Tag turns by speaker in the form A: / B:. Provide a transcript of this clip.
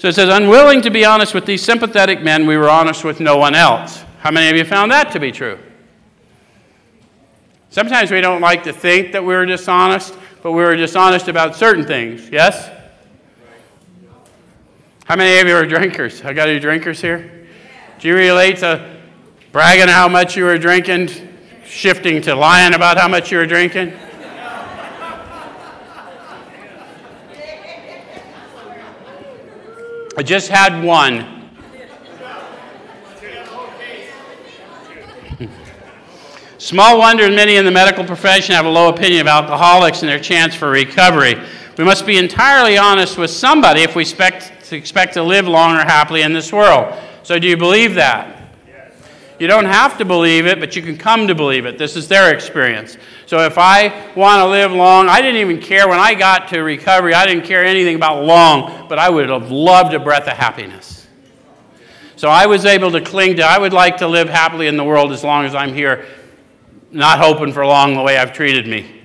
A: So it says, unwilling to be honest with these sympathetic men, we were honest with no one else. How many of you found that to be true? Sometimes we don't like to think that we were dishonest, but we were dishonest about certain things. Yes? How many of you are drinkers? I got any drinkers here? Do you relate to bragging how much you were drinking, shifting to lying about how much you were drinking? I just had one. Small wonder many in the medical profession have a low opinion of alcoholics and their chance for recovery. We must be entirely honest with somebody if we expect to, expect to live long or happily in this world. So, do you believe that? You don't have to believe it, but you can come to believe it. This is their experience. So, if I want to live long, I didn't even care when I got to recovery, I didn't care anything about long, but I would have loved a breath of happiness. So, I was able to cling to, I would like to live happily in the world as long as I'm here not hoping for long the way I've treated me.